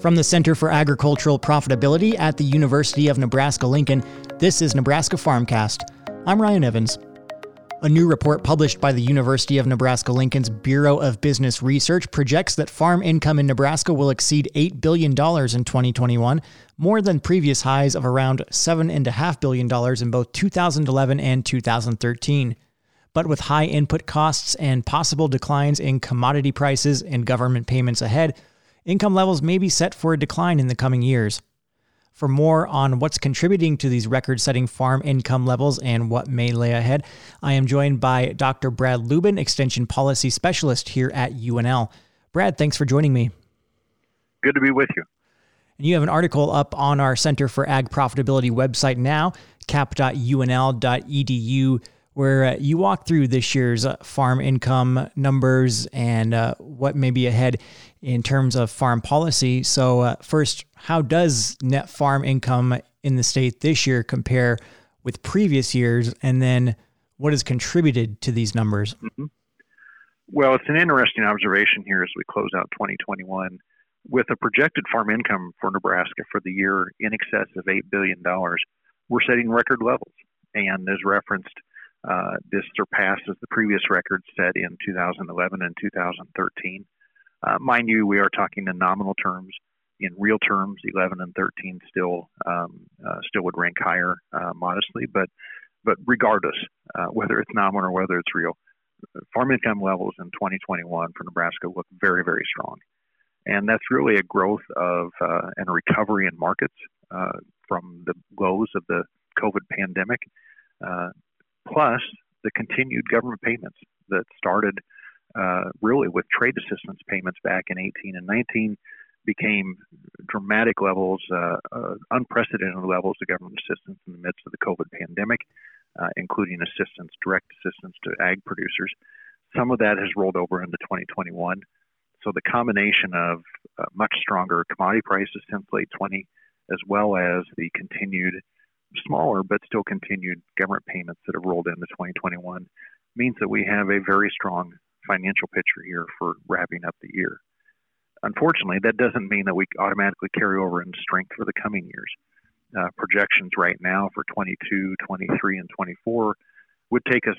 From the Center for Agricultural Profitability at the University of Nebraska Lincoln, this is Nebraska Farmcast. I'm Ryan Evans. A new report published by the University of Nebraska Lincoln's Bureau of Business Research projects that farm income in Nebraska will exceed $8 billion in 2021, more than previous highs of around $7.5 billion in both 2011 and 2013. But with high input costs and possible declines in commodity prices and government payments ahead, income levels may be set for a decline in the coming years. For more on what's contributing to these record setting farm income levels and what may lay ahead, I am joined by Dr. Brad Lubben, Extension Policy Specialist here at UNL. Brad, thanks for joining me. Good to be with you. And you have an article up on our Center for Ag Profitability website now, cap.unl.edu where uh, you walk through this year's uh, farm income numbers and uh, what may be ahead in terms of farm policy. So, uh, first, how does net farm income in the state this year compare with previous years? And then, what has contributed to these numbers? Mm-hmm. Well, it's an interesting observation here as we close out 2021. With a projected farm income for Nebraska for the year in excess of $8 billion, we're setting record levels. And as referenced, uh, this surpasses the previous record set in 2011 and 2013. Uh, mind you, we are talking in nominal terms. In real terms, 11 and 13 still um, uh, still would rank higher uh, modestly, but but regardless, uh, whether it's nominal or whether it's real, farm income levels in 2021 for Nebraska look very very strong, and that's really a growth of and a recovery in markets from the lows of the COVID pandemic. Uh, plus the continued government payments that started uh, really with trade assistance payments back in 18 and 19 became dramatic levels, uh, uh, unprecedented levels of government assistance in the midst of the COVID pandemic, uh, including assistance, direct assistance to ag producers. Some of that has rolled over into 2021. So the combination of uh, much stronger commodity prices since late 20, as well as the continued smaller but still continued government payments that have rolled into 2021 means that we have a very strong financial picture here for wrapping up the year. Unfortunately, that doesn't mean that we automatically carry over in strength for the coming years. Uh, projections right now for 22, 23, and 24 would take us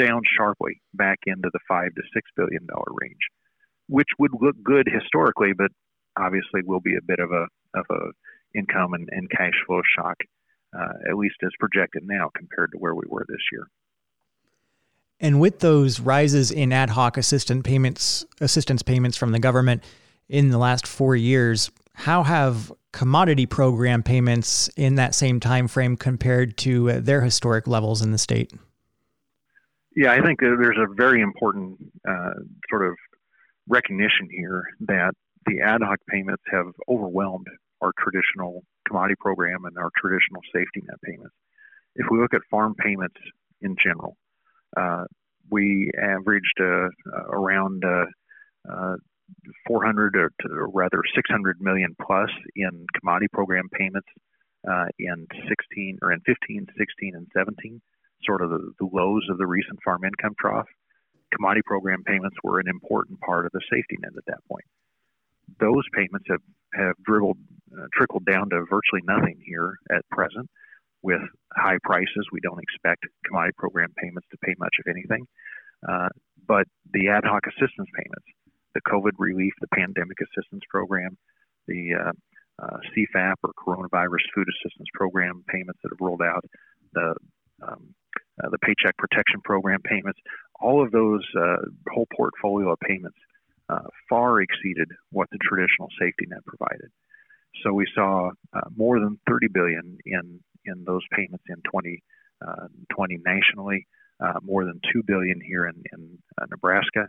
down sharply back into the five to six billion dollar range, which would look good historically, but obviously will be a bit of a of a income and, and cash flow shock uh, at least as projected now compared to where we were this year. And with those rises in ad hoc assistant payments, assistance payments from the government in the last four years, how have commodity program payments in that same time frame compared to uh, their historic levels in the state? Yeah, I think there's a very important uh, sort of recognition here that the ad hoc payments have overwhelmed our traditional commodity program and our traditional safety net payments. If we look at farm payments in general, uh, we averaged uh, around uh, uh 400 or, or, rather 600 million plus in commodity program payments uh, in 16 or in 15, 16, and 17, sort of the, the lows of the recent farm income trough. Commodity program payments were an important part of the safety net at that point. Those payments have, have dribbled uh, trickled down to virtually nothing here at present. With high prices, we don't expect commodity program payments to pay much of anything. Uh, but the ad hoc assistance payments, the COVID relief, the pandemic assistance program, the uh, uh, CFAP or coronavirus food assistance program payments that have rolled out, the um, uh, the paycheck protection program payments, all of those uh, whole portfolio of payments uh, far exceeded what the traditional safety net provided. So we saw uh, more than 30 billion in in those payments in 2020 uh, nationally, uh, more than 2 billion here in, in Nebraska.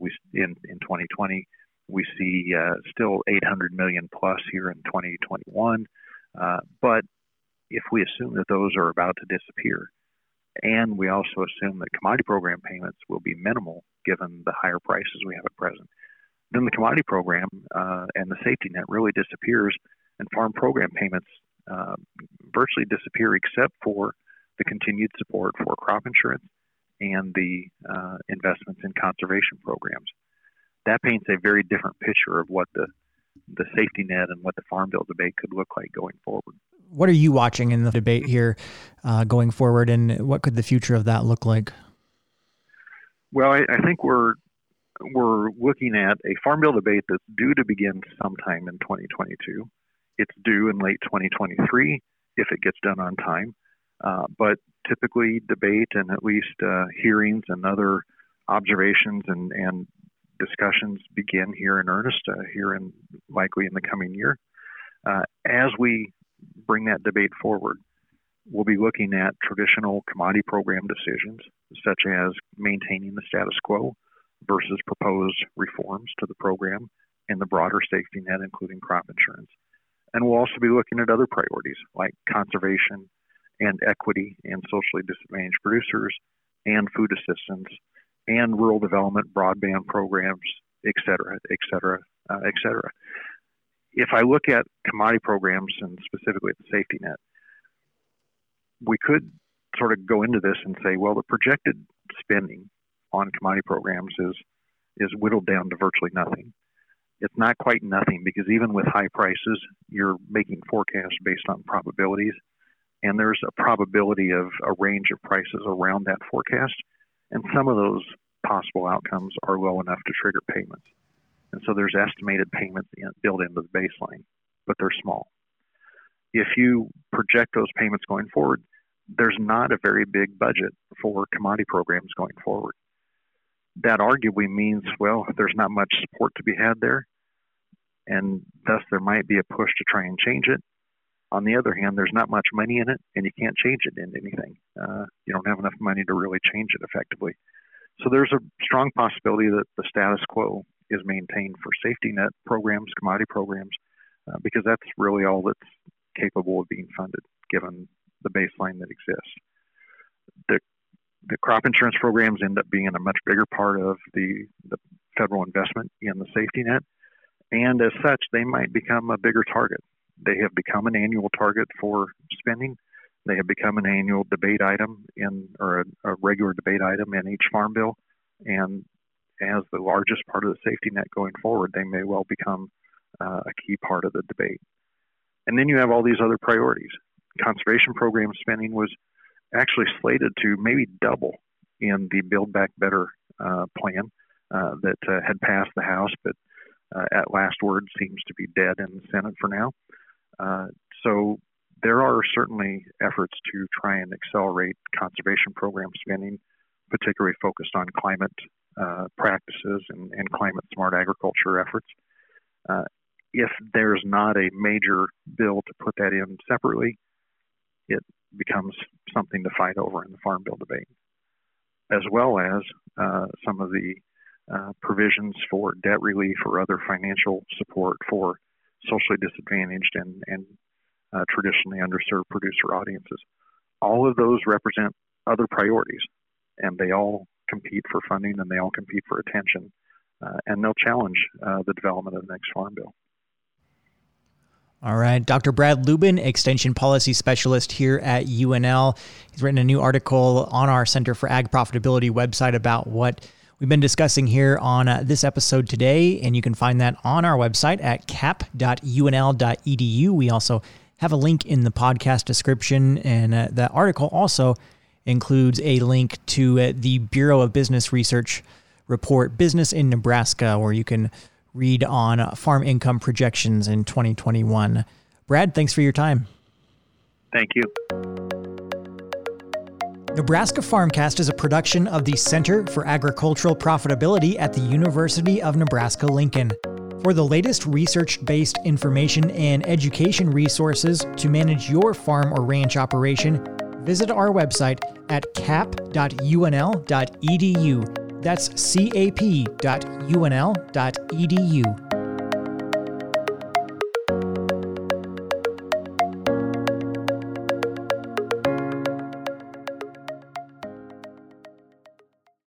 We in in 2020 we see still 800 million plus here in 2021. but if we assume that those are about to disappear, and we also assume that commodity program payments will be minimal given the higher prices we have at present, then the commodity program uh, and the safety net really disappears, and farm program payments uh, virtually disappear except for the continued support for crop insurance and the uh, investments in conservation programs. That paints a very different picture of what the the safety net and what the farm bill debate could look like going forward. What are you watching in the debate here uh, going forward, and what could the future of that look like? Well, I, I think we're we're looking at a farm bill debate that's due to begin sometime in 2022. It's due in late 2023 if it gets done on time. Uh, but typically, debate and at least uh, hearings and other observations and, and discussions begin here in earnest uh, here in likely in the coming year. Uh, as we bring that debate forward, we'll be looking at traditional commodity program decisions, such as maintaining the status quo versus proposed reforms to the program and the broader safety net, including crop insurance. And we'll also be looking at other priorities like conservation and equity and socially disadvantaged producers and food assistance and rural development broadband programs, et cetera, et cetera, uh, et cetera. If I look at commodity programs and specifically at the safety net, we could sort of go into this and say, well, the projected spending on commodity programs is is whittled down to virtually nothing. It's not quite nothing because even with high prices, you're making forecasts based on probabilities, and there's a probability of a range of prices around that forecast, and some of those possible outcomes are low enough to trigger payments. And so there's estimated payments in, built into the baseline, but they're small. If you project those payments going forward, there's not a very big budget for commodity programs going forward that arguably means, well, there's not much support to be had there, and thus there might be a push to try and change it. On the other hand, there's not much money in it, and you can't change it into anything. Uh, you don't have enough money to really change it effectively. So there's a strong possibility that the status quo is maintained for safety net programs, commodity programs, uh, because that's really all that's capable of being funded given the baseline that exists. The the crop insurance programs end up being a much bigger part of the, the federal investment in the safety net. And as such, they might become a bigger target. They have become an annual target for spending. They have become an annual debate item in, or a, a regular debate item in each farm bill. And as the largest part of the safety net going forward, they may well become uh, a key part of the debate. And then you have all these other priorities. Conservation program spending was actually slated to maybe double in the Build Back Better uh, plan uh, that uh, had passed the House, but uh, at last word seems to be dead in the Senate for now. Uh, so there are certainly efforts to try and accelerate conservation program spending, particularly focused on climate uh, practices and, and, climate smart agriculture efforts. if there's not a major bill to put that in separately, it becomes something to fight over in the Farm Bill debate, as well as uh, some of the uh, provisions for debt relief or other financial support for socially disadvantaged and, and uh, traditionally underserved producer audiences. All of those represent other priorities, and they all compete for funding and they all compete for attention, uh, and they'll challenge uh, the development of the next Farm Bill. All right. Dr. Brad Lubben, Extension Policy Specialist here at UNL. He's written a new article on our Center for Ag Profitability website about what we've been discussing here on uh, this episode today. And you can find that on our website at cap.unl.edu. We also have a link in the podcast description. And uh, the article also includes a link to uh, the Bureau of Business Research report, Business in Nebraska, where you can read on farm income projections in 2021. Brad, thanks for your time. Thank you. Nebraska Farmcast is a production of the Center for Agricultural Profitability at the University of Nebraska Lincoln. For the latest research based information and education resources to manage your farm or ranch operation, visit our website at cap.unl.edu. That's cap.unl.edu.